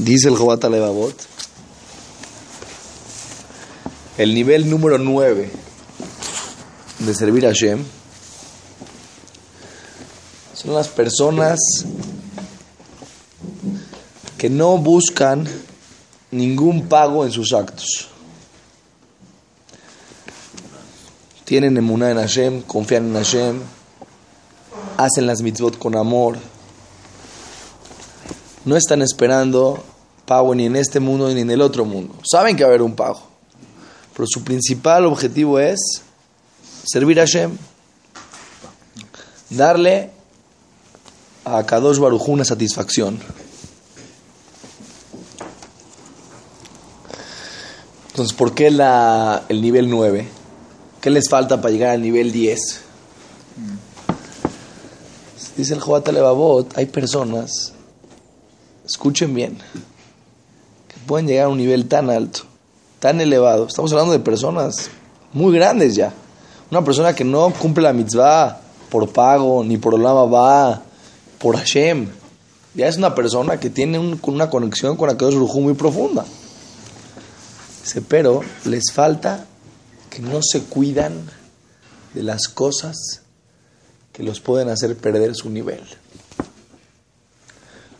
Dice el Jobat Levavot, el nivel número 9 de servir a Hashem son las personas que no buscan ningún pago en sus actos. Tienen emuná en Hashem, confían en Hashem, hacen las mitzvot con amor. No están esperando pago ni en este mundo ni en el otro mundo. Saben que va a haber un pago. Pero su principal objetivo es servir a Hashem. Darle a Kadosh Baruj una satisfacción. Entonces, ¿por qué la, el nivel 9? ¿Qué les falta para llegar al nivel 10? Dice el Jobat Levavot, hay personas, escuchen bien, pueden llegar a un nivel tan alto, tan elevado. Estamos hablando de personas muy grandes ya. Una persona que no cumple la mitzvah por pago, ni por Olama va, por Hashem. Ya es una persona que tiene una conexión con aquellos Rujú muy profunda. Dice, pero les falta que no se cuidan de las cosas que los pueden hacer perder su nivel.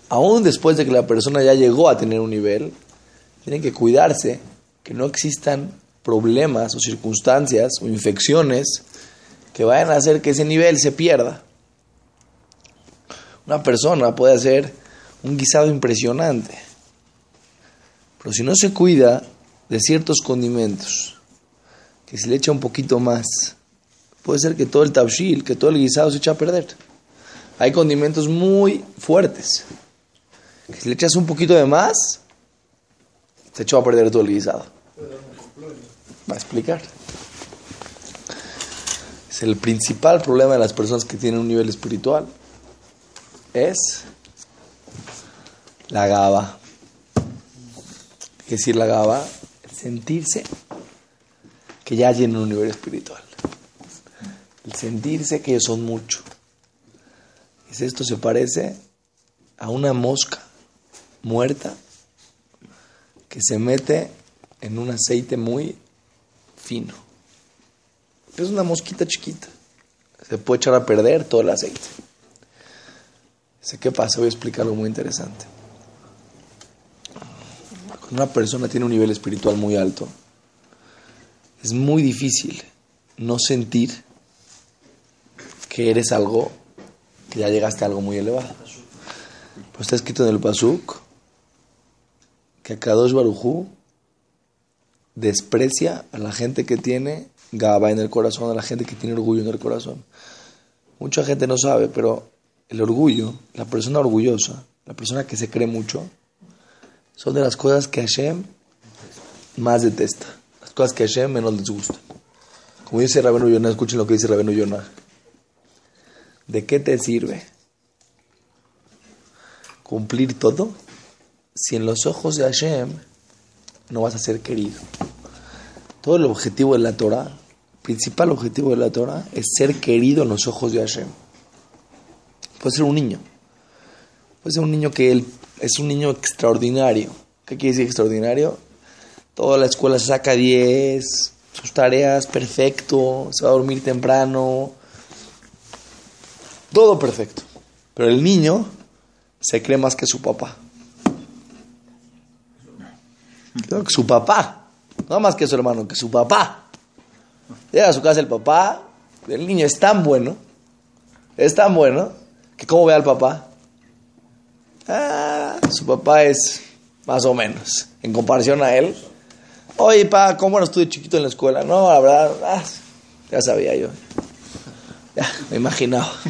Aún después de que la persona ya llegó a tener un nivel, tienen que cuidarse que no existan problemas o circunstancias o infecciones que vayan a hacer que ese nivel se pierda. Una persona puede hacer un guisado impresionante, pero si no se cuida de ciertos condimentos, que se le echa un poquito más, puede ser que todo el tabshil, que todo el guisado se echa a perder. Hay condimentos muy fuertes, que si le echas un poquito de más, se echó a perder todo el guisado. Va a explicar. Es el principal problema de las personas que tienen un nivel espiritual. Es la gaba. ¿Qué decir la gaba? Sentirse que ya tienen un nivel espiritual. El sentirse que son mucho. Y esto se parece a una mosca muerta que se mete en un aceite muy fino. Es una mosquita chiquita. Se puede echar a perder todo el aceite. Sé qué pasa, voy a explicar algo muy interesante. Cuando una persona tiene un nivel espiritual muy alto, es muy difícil no sentir que eres algo, que ya llegaste a algo muy elevado. Pues está escrito en el Pasuk que Kadosh Barujú desprecia a la gente que tiene gaba en el corazón, a la gente que tiene orgullo en el corazón. Mucha gente no sabe, pero el orgullo, la persona orgullosa, la persona que se cree mucho, son de las cosas que Hashem más detesta, las cosas que Hashem menos les gusta. Como dice Rabenu Yonah, escuchen lo que dice Rabenu Yonah. ¿De qué te sirve cumplir todo si en los ojos de Hashem no vas a ser querido? Todo el objetivo de la Torah, principal objetivo de la Torah, es ser querido en los ojos de Hashem. Puede ser un niño. Puede ser un niño que es un niño extraordinario. ¿Qué quiere decir extraordinario? Toda la escuela se saca 10, sus tareas perfecto, se va a dormir temprano. Todo perfecto. Pero el niño se cree más que su papá. Su papá. No más que su hermano, que su papá. Llega a su casa el papá, el niño es tan bueno, es tan bueno, que cómo ve al papá. Ah, su papá es más o menos, en comparación a él. Oye, pa, ¿cómo no estuve chiquito en la escuela? No, la verdad, ah, ya sabía yo. Ya, me imaginaba.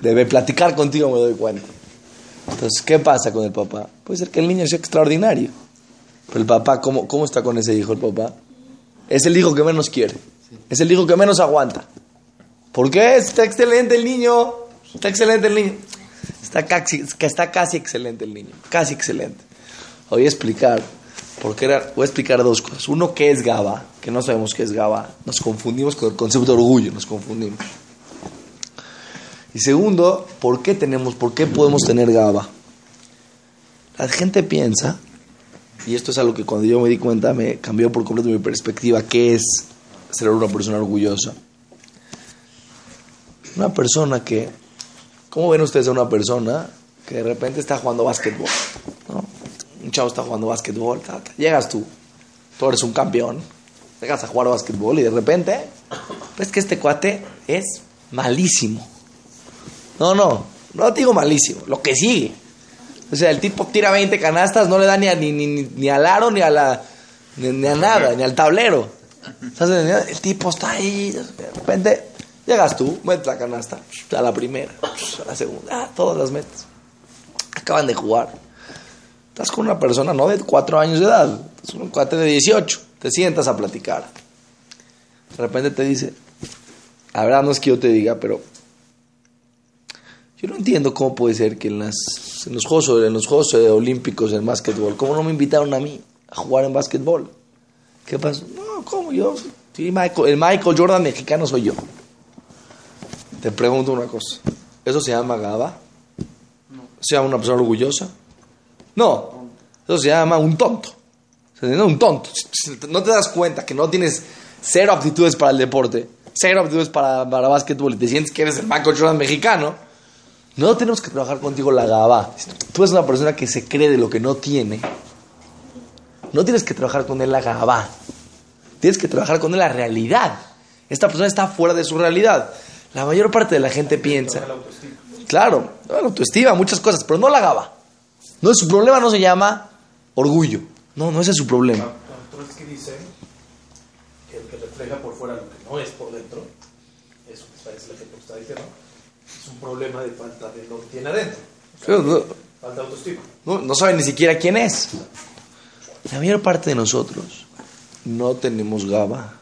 Debe platicar contigo, me doy cuenta. Entonces, ¿qué pasa con el papá? Puede ser que el niño sea extraordinario. Pero el papá, ¿cómo, cómo está con ese hijo el papá? Es el hijo que menos quiere. Es el hijo que menos aguanta. ¿Por qué? Está excelente el niño. Está excelente el niño. Está casi, está casi excelente el niño. Casi excelente. Voy a explicar. Porque era, voy a explicar dos cosas. Uno, ¿qué es GABA? Que no sabemos qué es GABA. Nos confundimos con el concepto de orgullo. Nos confundimos. Y segundo, ¿por qué tenemos, por qué podemos tener GABA? La gente piensa, y esto es algo que cuando yo me di cuenta me cambió por completo mi perspectiva, qué es ser una persona orgullosa. Una persona que, ¿cómo ven ustedes a una persona que de repente está jugando básquetbol? ¿no? Un chavo está jugando básquetbol, llegas tú, tú eres un campeón, llegas a jugar básquetbol y de repente ves que este cuate es malísimo. No, no, no te digo malísimo, lo que sigue. O sea, el tipo tira 20 canastas, no le da ni, a, ni, ni, ni al aro, ni a, la, ni, a nada, ni al tablero. El tipo está ahí, de repente llegas tú, metes la canasta, a la primera, a la segunda, todas las metes. Acaban de jugar. Estás con una persona no de 4 años de edad, es un cuate de 18, te sientas a platicar. De repente te dice, la verdad no es que yo te diga, pero yo no entiendo cómo puede ser que en, las, en los Juegos, en los juegos Olímpicos en básquetbol, ¿cómo no me invitaron a mí a jugar en básquetbol? ¿Qué pasó? No, ¿cómo yo? Sí, Michael, el Michael Jordan mexicano soy yo. Te pregunto una cosa. ¿Eso se llama Gaba? No. ¿Se llama una persona orgullosa? No. Eso se llama un tonto. Un tonto. No te das cuenta que no tienes cero aptitudes para el deporte, cero aptitudes para, para básquetbol y te sientes que eres el Michael Jordan mexicano no tenemos que trabajar contigo la gaba. Tú eres una persona que se cree de lo que no tiene. No tienes que trabajar con él la gaba. Tienes que trabajar con él la realidad. Esta persona está fuera de su realidad. La mayor parte de la gente piensa. Claro, la autoestima, muchas cosas, pero no la gaba. No, su problema no se llama orgullo. No, no ese es su problema. que dice que el que refleja por fuera lo que no es por dentro, eso es lo que está diciendo es problema de falta de lo que tiene adentro. falta de autoestima. No, no sabe ni siquiera quién es. La mayor parte de nosotros no tenemos gaba.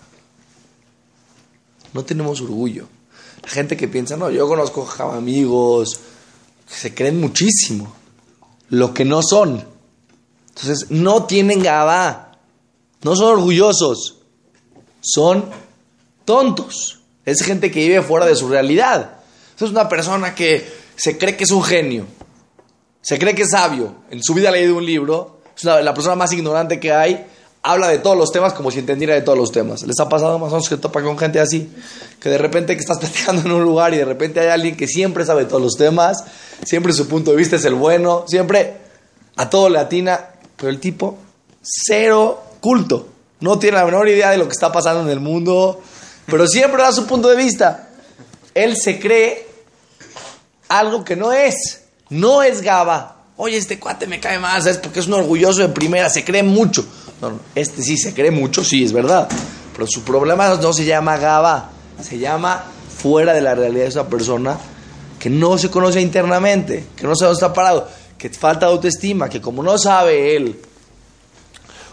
No tenemos orgullo. La gente que piensa, no, yo conozco amigos que se creen muchísimo. Lo que no son. Entonces, no tienen gaba. No son orgullosos. Son tontos. Es gente que vive fuera de su realidad es una persona que se cree que es un genio, se cree que es sabio, en su vida ha leído un libro, es la persona más ignorante que hay, habla de todos los temas como si entendiera de todos los temas. ¿Les ha pasado más o menos que topa con gente así? Que de repente que estás platicando en un lugar y de repente hay alguien que siempre sabe todos los temas, siempre su punto de vista es el bueno, siempre a todo le atina, pero el tipo cero culto, no tiene la menor idea de lo que está pasando en el mundo, pero siempre da su punto de vista. Él se cree algo que no es. No es Gaba. Oye, este cuate me cae más, es porque es un orgulloso de primera, se cree mucho. No, no, este sí se cree mucho, sí, es verdad. Pero su problema no se llama Gaba, se llama fuera de la realidad de esa persona que no se conoce internamente, que no sabe dónde está parado, que falta autoestima, que como no sabe él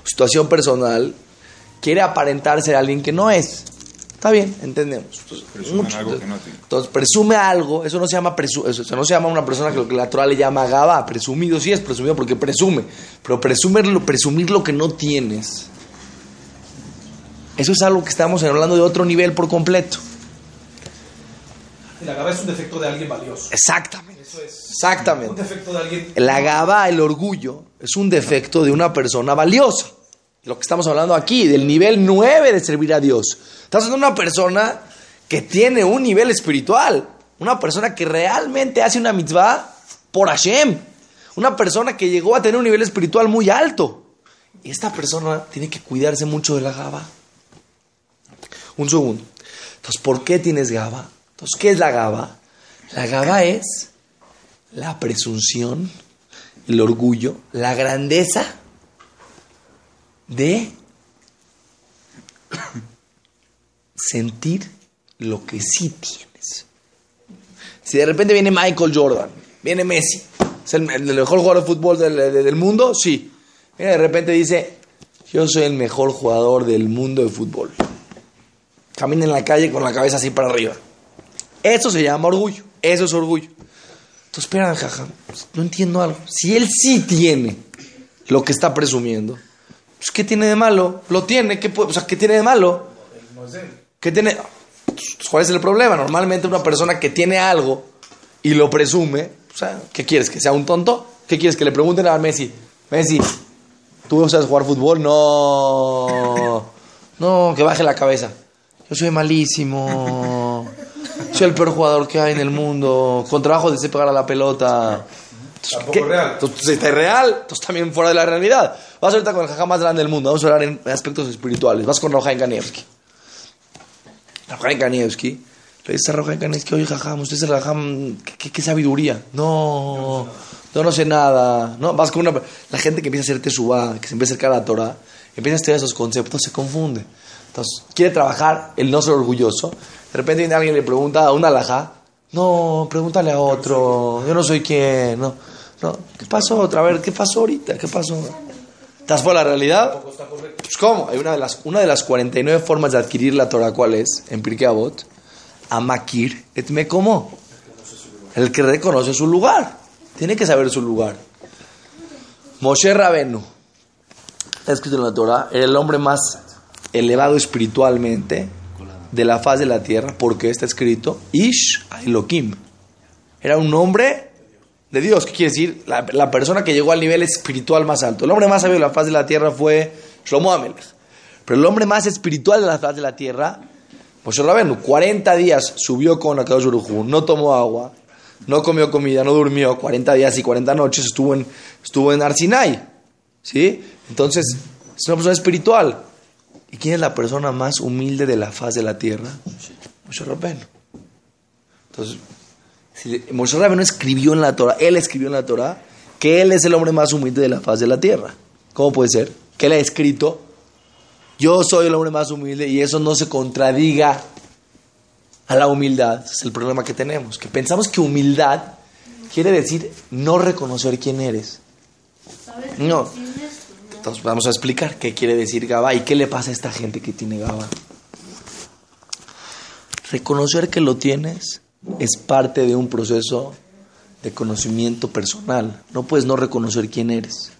situación personal, quiere aparentar ser alguien que no es. Está bien, entendemos. Entonces, algo que no entonces, presume algo, eso no se llama presu eso, no se llama una persona que lo que la Torah le llama gaba, presumido sí es presumido porque presume, pero presumirlo, presumir lo que no tienes. Eso es algo que estamos hablando de otro nivel por completo. La gaba es un defecto de alguien valioso. Exactamente. Eso es Exactamente. Un defecto de alguien. La gaba, el orgullo, es un defecto de una persona valiosa. Lo que estamos hablando aquí, del nivel 9 de servir a Dios. Estás hablando de una persona que tiene un nivel espiritual. Una persona que realmente hace una mitzvah por Hashem. Una persona que llegó a tener un nivel espiritual muy alto. Y esta persona tiene que cuidarse mucho de la gaba. Un segundo. Entonces, ¿por qué tienes gaba? Entonces, ¿qué es la gaba? La gaba es la presunción, el orgullo, la grandeza de sentir lo que sí tienes. Si de repente viene Michael Jordan, viene Messi, es el, mejor jugador de fútbol del, mundo, sí. Viene de repente dice, yo soy el mejor jugador del mundo de fútbol. Camina en la calle con la cabeza así para arriba. Eso se llama orgullo, eso es orgullo. Entonces, espera, jaja, no entiendo algo. Si él sí tiene lo que está presumiendo, pues, ¿qué tiene de malo? Lo tiene, ¿qué, o sea, ¿qué tiene de malo? ¿Qué tiene? Pues, ¿Cuál es el problema? Normalmente una persona que tiene algo y lo presume, o sea, ¿qué quieres? ¿Que sea un tonto? ¿Qué quieres? Que le pregunten a Messi. Messi, ¿tú sabes jugar fútbol? No. No, que baje la cabeza. Yo soy malísimo. Soy el peor jugador que hay en el mundo. Con trabajo de pegar a la pelota. Tampoco real. Entonces, está real, entonces también fuera de la realidad. Vas ahorita con el jajá más grande del mundo. Vamos a hablar en aspectos espirituales. Vas con Rojain Kanievski. Rojain Kanievski. Le dice a Rojain Kanievski, oye, jajam, usted es el jajam, ¿qué, qué, sabiduría? No, yo no sé nada. No, vas con una, la gente que empieza a hacer teshuva, que se empieza a acercar a la Torah, empieza a estudiar esos conceptos, se confunde. Entonces, quiere trabajar el no ser orgulloso. De repente viene alguien y le pregunta a una alajá. No, pregúntale a otro. Yo no soy quien. No, no. ¿Qué pasó otra vez? ¿Qué pasó ahorita? ¿Qué pasó? ¿Estás por la realidad? Pues, ¿cómo? Hay una de, las, una de las 49 formas de adquirir la Torah, ¿cuál es? En Pirkei Avot. Amakir et me como. El que reconoce su lugar. Tiene que saber su lugar. Moshe Rabenu, escrito en la Torah, era el hombre más elevado espiritualmente de la faz de la tierra, porque está escrito Ish Elohim. Era un hombre de Dios. ¿Qué quiere decir? La, la, persona que llegó al nivel espiritual más alto. El hombre más sabio de la faz de la tierra fue Shlomo Amelech. Pero el hombre más espiritual de la faz de la tierra, Moshe Rabenu, 40 días subió con Akadosh Baruj no tomó agua, no comió comida, no durmió, 40 días y 40 noches estuvo en, estuvo en Arsinai. ¿Sí? Entonces, es una persona espiritual. ¿Y quién es la persona más humilde de la faz de la tierra? Moshe Rabenu. Entonces, si Moshe Rabenu escribió en la Torah, él escribió en la Torah que él es el hombre más humilde de la faz de la tierra. ¿Cómo puede ser? Que él ha escrito, yo soy el hombre más humilde y eso no se contradiga a la humildad. Es el problema que tenemos, que pensamos que humildad quiere decir no reconocer quién eres. No. Entonces vamos a explicar qué quiere decir Gaba y qué le pasa a esta gente que tiene Gaba. Reconocer que lo tienes es parte de un proceso de conocimiento personal. No puedes no reconocer quién eres.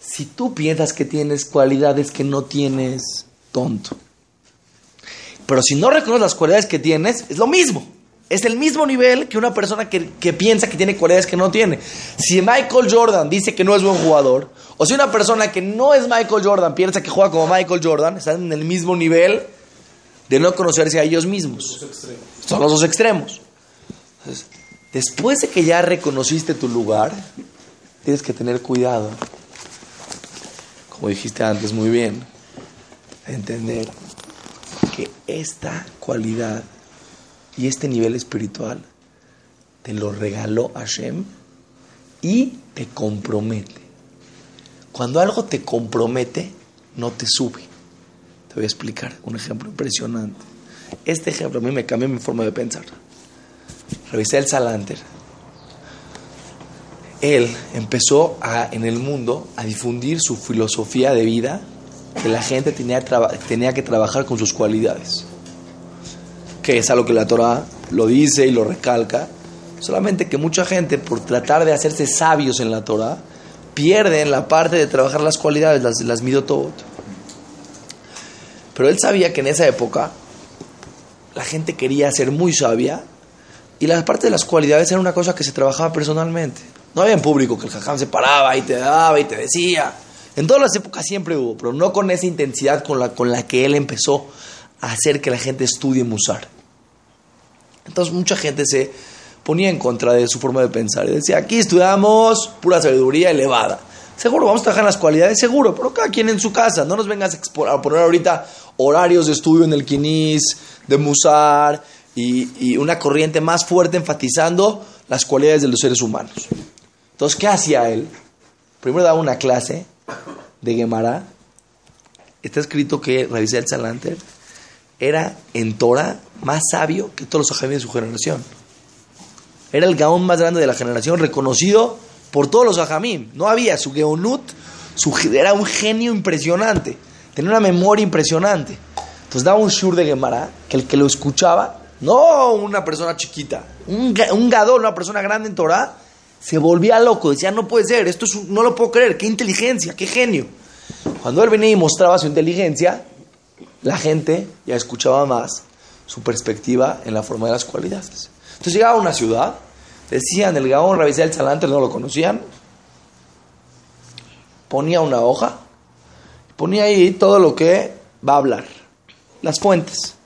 Si tú piensas que tienes cualidades que no tienes, tonto. Pero si no reconoces las cualidades que tienes, es lo mismo. Es el mismo nivel que una persona que, que, piensa que tiene cualidades que no tiene. Si Michael Jordan dice que no es buen jugador, o si una persona que no es Michael Jordan piensa que juega como Michael Jordan, están en el mismo nivel de no conocerse a ellos mismos. Son los dos extremos. Entonces, después de que ya reconociste tu lugar, tienes que tener cuidado. Como dijiste antes muy bien, entender que esta cualidad y este nivel espiritual te lo regaló Hashem y te compromete. Cuando algo te compromete, no te sube. Te voy a explicar un ejemplo impresionante. Este ejemplo a mí me cambió mi forma de pensar. Revisé el Salanter. Él empezó a, en el mundo a difundir su filosofía de vida, que la gente tenía, que trabajar con sus cualidades. Que es algo que la Torah lo dice y lo recalca. Solamente que mucha gente, por tratar de hacerse sabios en la Torah, pierden la parte de trabajar las cualidades, las, las midotot. Pero él sabía que en esa época la gente quería ser muy sabia y la parte de las cualidades era una cosa que se trabajaba personalmente. No había en público que el jajam se paraba y te daba y te decía. En todas las épocas siempre hubo, pero no con esa intensidad con la, con la que él empezó a hacer que la gente estudie musar. Entonces mucha gente se ponía en contra de su forma de pensar y decía, aquí estudiamos pura sabiduría elevada. Seguro, vamos a trabajar las cualidades, seguro, pero cada quien en su casa. No nos vengas a poner ahorita horarios de estudio en el Quinis, de Musar y, una corriente más fuerte enfatizando las cualidades de los seres humanos. Entonces, ¿qué hacía él? Primero daba una clase de Gemara. Está escrito que Ravisel el Salanter era en Torah más sabio que todos los ajamíes de su generación. Era el gaón más grande de la generación, reconocido por todos los ajamim. No había su geonut, su, era un genio impresionante. Tenía una memoria impresionante. Entonces daba un shur de Gemara que el que lo escuchaba, no una persona chiquita, un, un una persona grande en Torah, se volvía loco. Decía, no puede ser, esto es, no lo puedo creer, qué inteligencia, qué genio. Cuando él venía y mostraba su inteligencia, la gente ya escuchaba más su perspectiva en la forma de las cualidades. Entonces llegaba a una ciudad, decían el Gaón Rabisel el Salanter, no lo conocían, ponía una hoja, ponía ahí todo lo que va a hablar, las fuentes.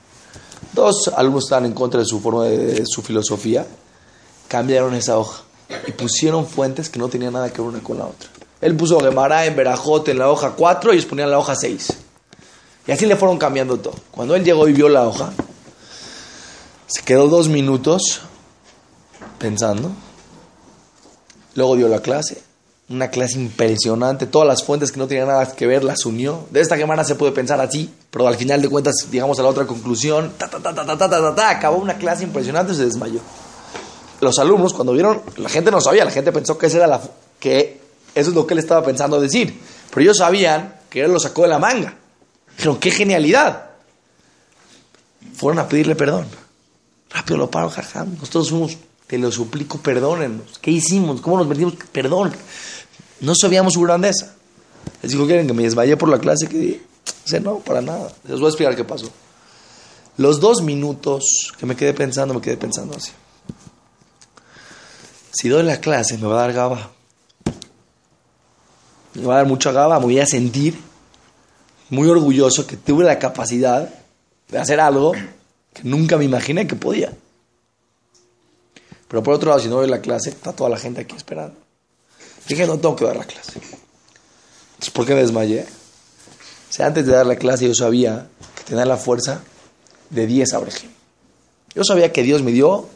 Dos alumnos estaban en contra de su forma de, su filosofía, cambiaron esa hoja y pusieron fuentes que no tenían nada que ver una con la otra. Él puso Gemara en Verajote en la hoja 4 y ellos ponían la hoja 6. Y así le fueron cambiando todo. Cuando él llegó y vio la hoja, se quedó dos minutos pensando. Luego dio la clase. Una clase impresionante. Todas las fuentes que no tenían nada que ver las unió. De esta semana se puede pensar así, pero al final de cuentas llegamos a la otra conclusión. Ta, ta, ta, ta, ta, ta, ta, Acabó una clase impresionante y se desmayó. Los alumnos, cuando vieron, la gente no sabía, la gente pensó que, esa era la, que eso es lo que él estaba pensando decir. Pero ellos sabían que él lo sacó de la manga. Dijeron, qué genialidad. Fueron a pedirle perdón. Rápido lo paro, jajam. Nosotros fuimos, te lo suplico, perdónenos. ¿Qué hicimos? ¿Cómo nos metimos? Perdón. No sabíamos su grandeza. Les dijo, ¿quieren que me desmayé por la clase? Que dice, no, para nada. Les voy a explicar qué pasó. Los dos minutos que me quedé pensando, me quedé pensando así. Si doy la clase, me va a dar gaba. Me va a dar mucha gaba, me voy a sentir muy orgulloso que tuve la capacidad de hacer algo que nunca me imaginé que podía. Pero por otro lado, si no doy la clase, está toda la gente aquí esperando. Dije, no tengo que dar la clase. Entonces, ¿por qué me desmayé? O sea, antes de dar la clase yo sabía que tenía la fuerza de 10 abrejim. Yo sabía que Dios me dio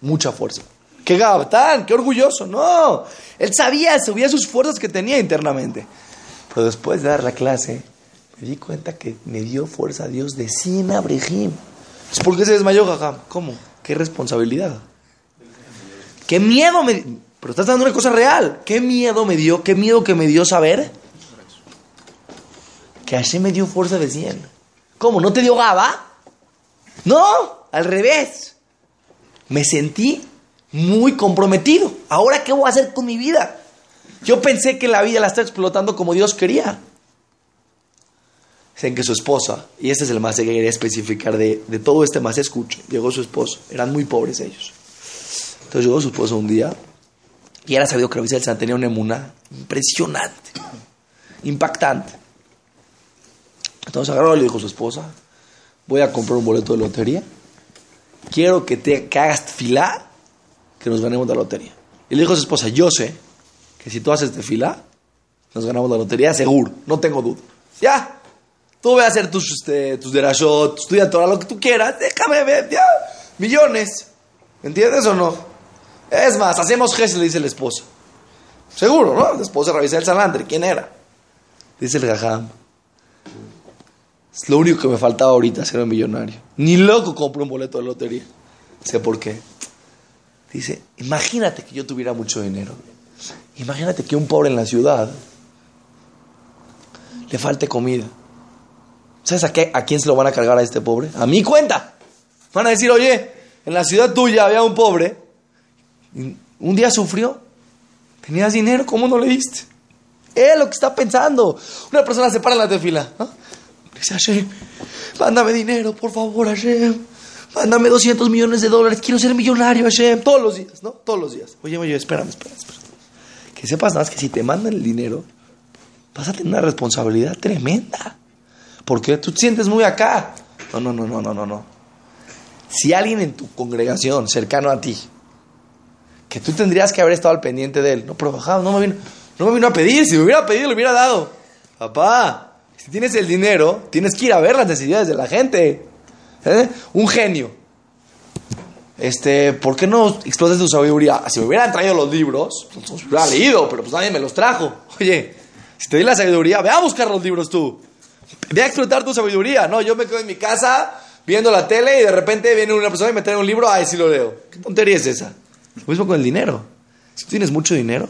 mucha fuerza. ¡Qué gabtán! ¡Qué orgulloso! No, él sabía, sabía sus fuerzas que tenía internamente. Pero después de dar la clase, me di cuenta que me dio fuerza a Dios de 100 abrejim. ¿Por qué se desmayó, Jajam? ¿Cómo? ¿Qué responsabilidad? ¿Qué miedo me Pero estás dando una cosa real. ¿Qué miedo me dio? ¿Qué miedo que me dio saber? Que Hashem me dio fuerza de 100. ¿Cómo? ¿No te dio Gaba? No, al revés. Me sentí muy comprometido. ¿Ahora qué voy a hacer con mi vida? Yo pensé que la vida la estaba explotando como Dios quería. Dicen que su esposa, y este es el más que quería especificar de, todo este más escucho, llegó su esposo, eran muy pobres ellos. Entonces llegó su esposo un día y era sabido que la San tenía una emuna impresionante, impactante. Entonces agarró y le dijo a su esposa, voy a comprar un boleto de lotería, quiero que, te, que hagas fila, que nos ganemos la lotería. Y le dijo a su esposa, yo sé que si tú haces fila, nos ganamos la lotería, seguro, no tengo duda. Ya, Tú ve a hacer tus, este, tus derashot, estudia todo lo que tú quieras, déjame ver, ya, millones. ¿Entiendes o no? Es más, hacemos gestos, le dice la esposa. Seguro, ¿no? La esposa de el Salandre, ¿quién era? Dice el Gajam. Es lo único que me faltaba ahorita, ser un millonario. Ni loco compro un boleto de lotería. Sé por qué. Dice, imagínate que yo tuviera mucho dinero. Imagínate que un pobre en la ciudad le falte comida. ¿Sabes a, a quién se lo van a cargar a este pobre? A mi cuenta. Van a decir, oye, en la ciudad tuya había un pobre, un día sufrió, tenías dinero, ¿cómo no le diste? Es lo que está pensando. Una persona se para en la tefila. ¿no? Dice, Hashem, mándame dinero, por favor, Hashem. Mándame 200 millones de dólares. Quiero ser millonario, Hashem. Todos los días, ¿no? Todos los días. Oye, oye, espérame, espérame. Que sepas nada más que si te mandan el dinero, vas a tener una responsabilidad tremenda. Porque tú te sientes muy acá. No, no, no, no, no, no, no. Si alguien en tu congregación, cercano a ti, que tú tendrías que haber estado al pendiente de él, no, pero no me vino, no me vino a pedir, si me hubiera pedido, le hubiera dado. Papá, si tienes el dinero, tienes que ir a ver las necesidades de la gente. ¿Eh? Un genio. Este, ¿por qué no explotas tu sabiduría? Si me hubieran traído los libros, pues los hubiera leído, pero pues nadie me los trajo. Oye, si te di la sabiduría, ve a buscar los libros tú. Ve a explotar tu sabiduría. No, yo me quedo en mi casa viendo la tele y de repente viene una persona y me trae un libro, ay, sí lo leo. ¿Qué tontería es esa? Lo mismo con el dinero. Si tú tienes mucho dinero,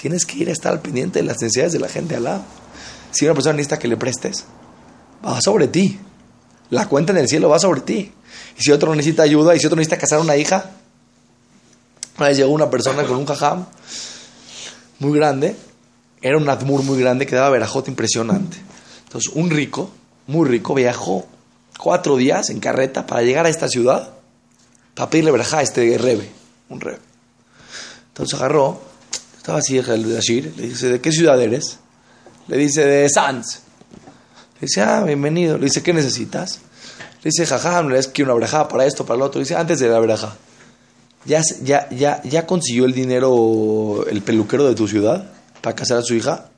tienes que ir a estar al pendiente de las necesidades de la gente al lado. Si una persona necesita que le prestes, va sobre ti. La cuenta en el cielo va sobre ti. Y si otro necesita ayuda, y si otro necesita casar una hija, una vez llegó una persona con un jajam muy grande, era un admur muy grande que daba verajote impresionante. Entonces, un rico, muy rico, viajó cuatro días en carreta para llegar a esta ciudad para pedirle verajá a este rebe, un rebe. Entonces agarró, Estaba así el Ashir, le dice, ¿de qué ciudad eres? Le dice, de Sanz. Le dice, ah, bienvenido. Le dice, ¿qué necesitas? Le dice, jaja, le que una breja para esto, para lo otro. Le dice, antes de la breja, ¿ya, ya, ya, ¿ya consiguió el dinero el peluquero de tu ciudad para casar a su hija?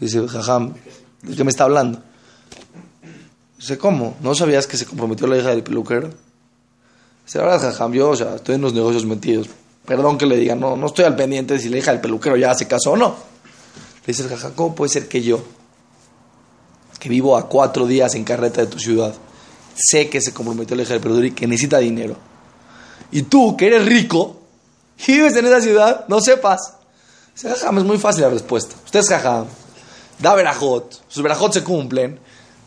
Le dice, jajam, ¿de qué me está hablando? Dice, ¿cómo? ¿No sabías que se comprometió la hija del peluquero? Dice, verdad, jajam, yo, sea, estoy en los negocios metidos. Perdón que le diga, no, no estoy al pendiente de si la hija del peluquero ya se casó o no. Le dice, jajam, ¿cómo puede ser que yo, que vivo a cuatro días en carreta de tu ciudad, sé que se comprometió la hija del peluquero y que necesita dinero? Y tú, que eres rico y vives en esa ciudad, no sepas. Dice, jajam, es muy fácil la respuesta. Usted es jajam, da verajot, sus verajot se cumplen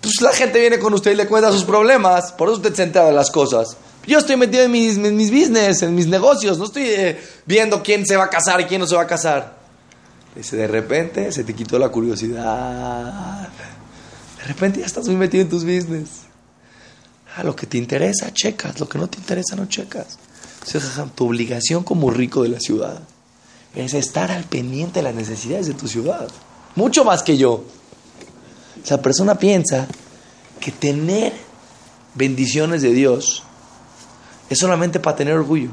pues la gente viene con usted y le cuenta sus problemas, por eso usted se entera de las cosas. Yo estoy metido en mis, mis business, en mis negocios, no estoy eh, viendo quién se va a casar y quién no se va a casar. Dice, de repente se te quitó la curiosidad. De repente ya estás muy metido en tus business. Ah, lo que te interesa, checas. Lo que no te interesa, no checas. tu obligación como rico de la ciudad es estar al pendiente de las necesidades de tu ciudad. Mucho más que yo. La persona piensa que tener bendiciones de Dios es solamente para tener orgullo.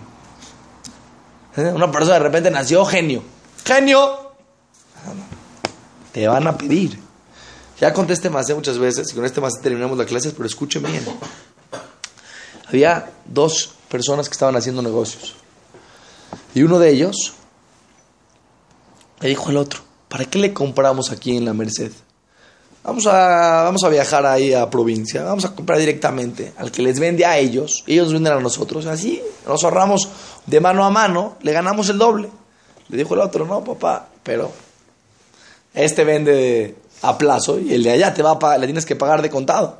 ¿Eh? Una persona de repente nació genio. ¡Genio! Te van a pedir. Ya conté este más muchas veces y con este más terminamos la clase, pero escuchen bien. Había dos personas que estaban haciendo negocios. Y uno de ellos le dijo al otro, ¿para qué le compramos aquí en la Merced? Vamos a, vamos a viajar ahí a provincia, vamos a comprar directamente al que les vende a ellos, ellos venden a nosotros, así nos ahorramos de mano a mano, le ganamos el doble. Le dijo el otro, no, papá, pero este vende a plazo y el de allá te va a le tienes que pagar de contado.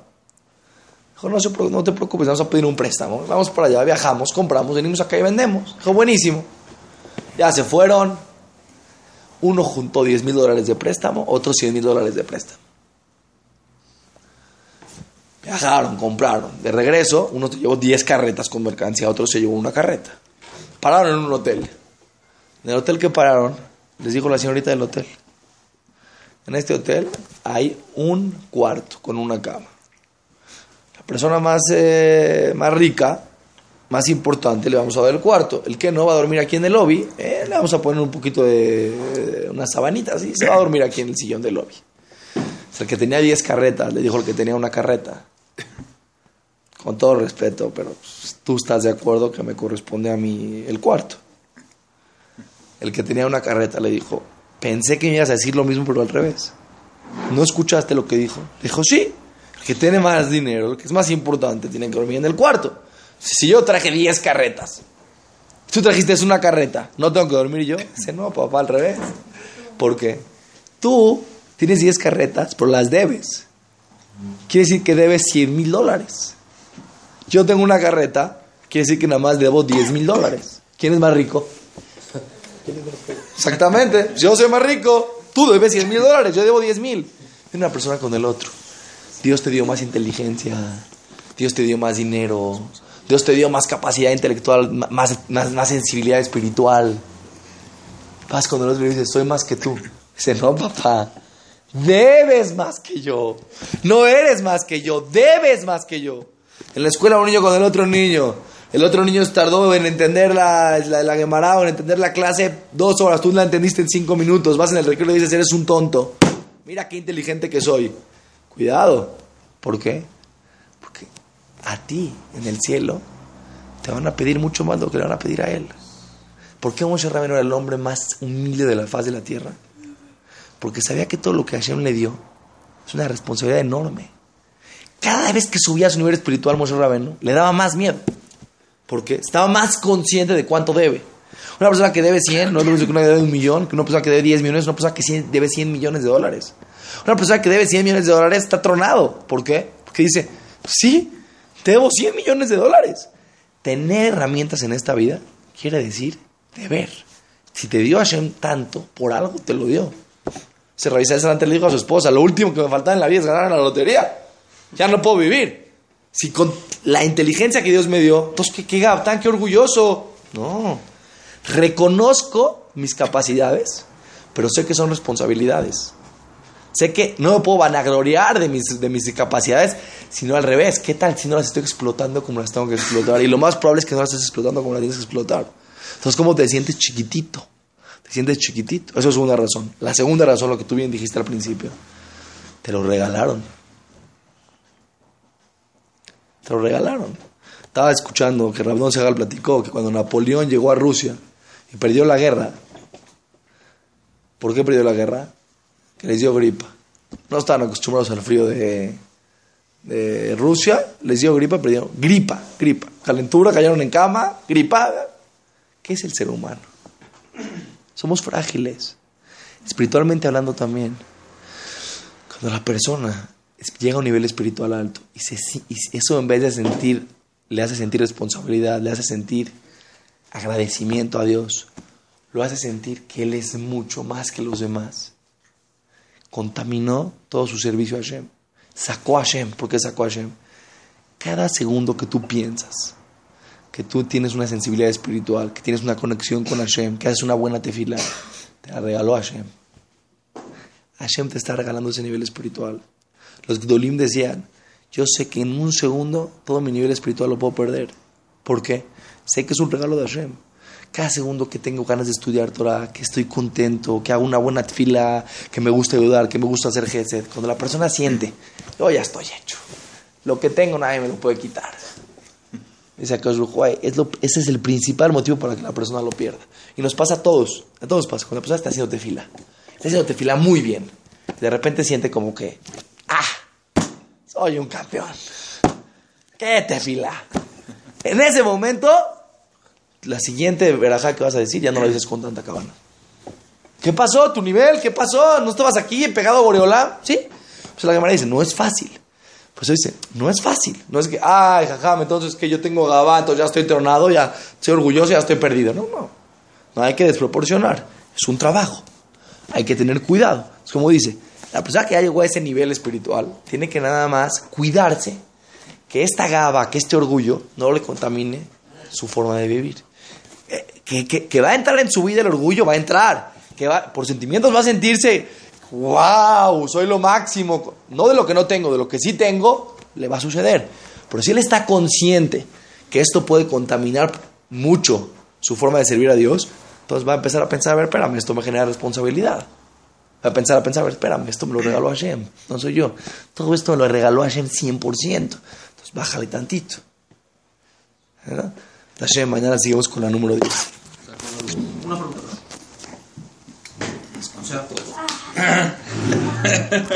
Dijo, no, no te preocupes, vamos a pedir un préstamo. Vamos para allá, viajamos, compramos, venimos acá y vendemos. Dijo, buenísimo. Ya se fueron. Uno juntó 10 mil dólares de préstamo, otro 100 mil dólares de préstamo. Viajaron, compraron. De regreso, uno llevó 10 carretas con mercancía, otro se llevó una carreta. Pararon en un hotel. En el hotel que pararon, les dijo la señorita del hotel. En este hotel hay un cuarto con una cama. La persona más, eh, más rica, más importante, le vamos a dar el cuarto. El que no va a dormir aquí en el lobby, eh, le vamos a poner un poquito de, una sabanita, así, se va a dormir aquí en el sillón del lobby. el que tenía 10 carretas, le dijo el que tenía una carreta, con todo respeto, pero tú estás de acuerdo que me corresponde a mí el cuarto. El que tenía una carreta le dijo, pensé que me ibas a decir lo mismo, pero al revés. ¿No escuchaste lo que dijo? Dijo, sí, el que tiene más dinero, el que es más importante, tiene que dormir en el cuarto. Si yo traje 10 carretas, tú trajiste una carreta, ¿no tengo que dormir yo? Dice, no, papá, al revés. ¿Por qué? Tú tienes 10 carretas, pero las debes. Quiere decir que debes 100 mil dólares. Yo tengo una carreta, quiere decir que nada más debo 10 mil dólares. ¿Quién es más rico? Exactamente. Yo soy más rico. Tú debes 100 mil dólares, yo debo 10 mil. Una persona con el otro. Dios te dio más inteligencia. Dios te dio más dinero. Dios te dio más capacidad intelectual, más, más, sensibilidad espiritual. Vas con el otro y dices, soy más que tú. Dice, no, papá. Debes más que yo. No eres más que yo. Debes más que yo. En la escuela un niño con el otro niño. El otro niño tardó en entender la, la, la en entender la clase dos horas. Tú la entendiste en cinco minutos. Vas en el recreo y dices, eres un tonto. Mira qué inteligente que soy. Cuidado. ¿Por qué? Porque a ti, en el cielo, te van a pedir mucho más de lo que le van a pedir a él. ¿Por qué Moshe Rabbeinu era el hombre más humilde de la faz de la tierra? Porque sabía que todo lo que Hashem le dio es una responsabilidad enorme. Cada vez que subía a su nivel espiritual Moshe Rabenu, le daba más miedo. Porque estaba más consciente de cuánto debe. Una persona que debe 100 no es lo mismo que una que debe un millón, que una persona que debe 10 millones, una persona que debe 100 millones de dólares. Una persona que debe 100 millones de dólares está tronado. ¿Por qué? Porque dice, sí, debo 100 millones de dólares. Tener herramientas en esta vida quiere decir deber. Si te dio Hashem tanto, por algo te lo dio. Se revisa delante le dijo a su esposa, lo último que me faltaba en la vida es ganar la lotería. Ya no puedo vivir. Si con la inteligencia que Dios me dio, entonces qué, qué tan qué orgulloso. No. Reconozco mis capacidades, pero sé que son responsabilidades. Sé que no me puedo vanagloriar de mis, de mis capacidades, sino al revés. ¿Qué tal si no las estoy explotando como las tengo que explotar? Y lo más probable es que no las estés explotando como las tienes que explotar. Entonces, ¿cómo te sientes chiquitito? Te sientes chiquitito. Eso es una razón. La segunda razón, lo que tú bien dijiste al principio, te lo regalaron. Te lo regalaron. Estaba escuchando que Rabdón Segal platicó que cuando Napoleón llegó a Rusia y perdió la guerra, ¿por qué perdió la guerra? Que les dio gripa. No estaban acostumbrados al frío de, de Rusia, les dio gripa, perdieron gripa, gripa, calentura, cayeron en cama, gripada. ¿Qué es el ser humano? Somos frágiles, espiritualmente hablando también. Cuando la persona llega a un nivel espiritual alto y, eso en vez de sentir, le hace sentir responsabilidad, le hace sentir agradecimiento a Dios, lo hace sentir que Él es mucho más que los demás. Contaminó todo su servicio a Hashem. Sacó a Hashem. ¿Por qué sacó a Hashem? Cada segundo que tú piensas que tú tienes una sensibilidad espiritual, que tienes una conexión con Hashem, que haces una buena tefila, te la regaló Hashem. Hashem te está regalando ese nivel espiritual. Los Gdolim decían, yo sé que en un segundo todo mi nivel espiritual lo puedo perder. ¿Por qué? Sé que es un regalo de Hashem. Cada segundo que tengo ganas de estudiar Torah, que estoy contento, que hago una buena fila, que me gusta ayudar, que me gusta hacer gesed, cuando la persona siente, yo ya estoy hecho. Lo que tengo nadie me lo puede quitar. Dice es lo, ese es el principal motivo para que la persona lo pierda. Y nos pasa a todos, a todos pasa. Cuando la persona está haciendo tefila, está haciendo tefila muy bien, de repente siente como que, ah, soy un campeón. ¿Qué tefila? En ese momento, la siguiente verajá que vas a decir ya no lo dices con tanta cabana. ¿Qué pasó? ¿Tu nivel? ¿Qué pasó? ¿No estabas aquí pegado a Boreolá? ¿Sí? Pues la cámara dice, no es fácil. Pues dice, no es fácil. No es que, ay, jajam, entonces que yo tengo gabato, ya estoy tronado, ya estoy orgulloso, ya estoy perdido. No, no. No hay que desproporcionar. Es un trabajo. Hay que tener cuidado. Es como dice, la persona que ya llegó a ese nivel espiritual tiene que nada más cuidarse que esta gaba, que este orgullo no le contamine su forma de vivir. Eh, que, que, que, va a entrar en su vida el orgullo, va a entrar. Que va, por sentimientos va a sentirse wow, soy lo máximo, no de lo que no tengo, de lo que sí tengo, le va a suceder. Pero si él está consciente que esto puede contaminar mucho su forma de servir a Dios, entonces va a empezar a pensar, a ver, espérame, esto me genera responsabilidad. Va a pensar, a pensar, a ver, espérame, esto me lo regaló Hashem, no soy yo. Todo esto me lo regaló Hashem 100%. Entonces bájale tantito. ¿Verdad? Hashem, mañana seguimos con la número 10. Sea,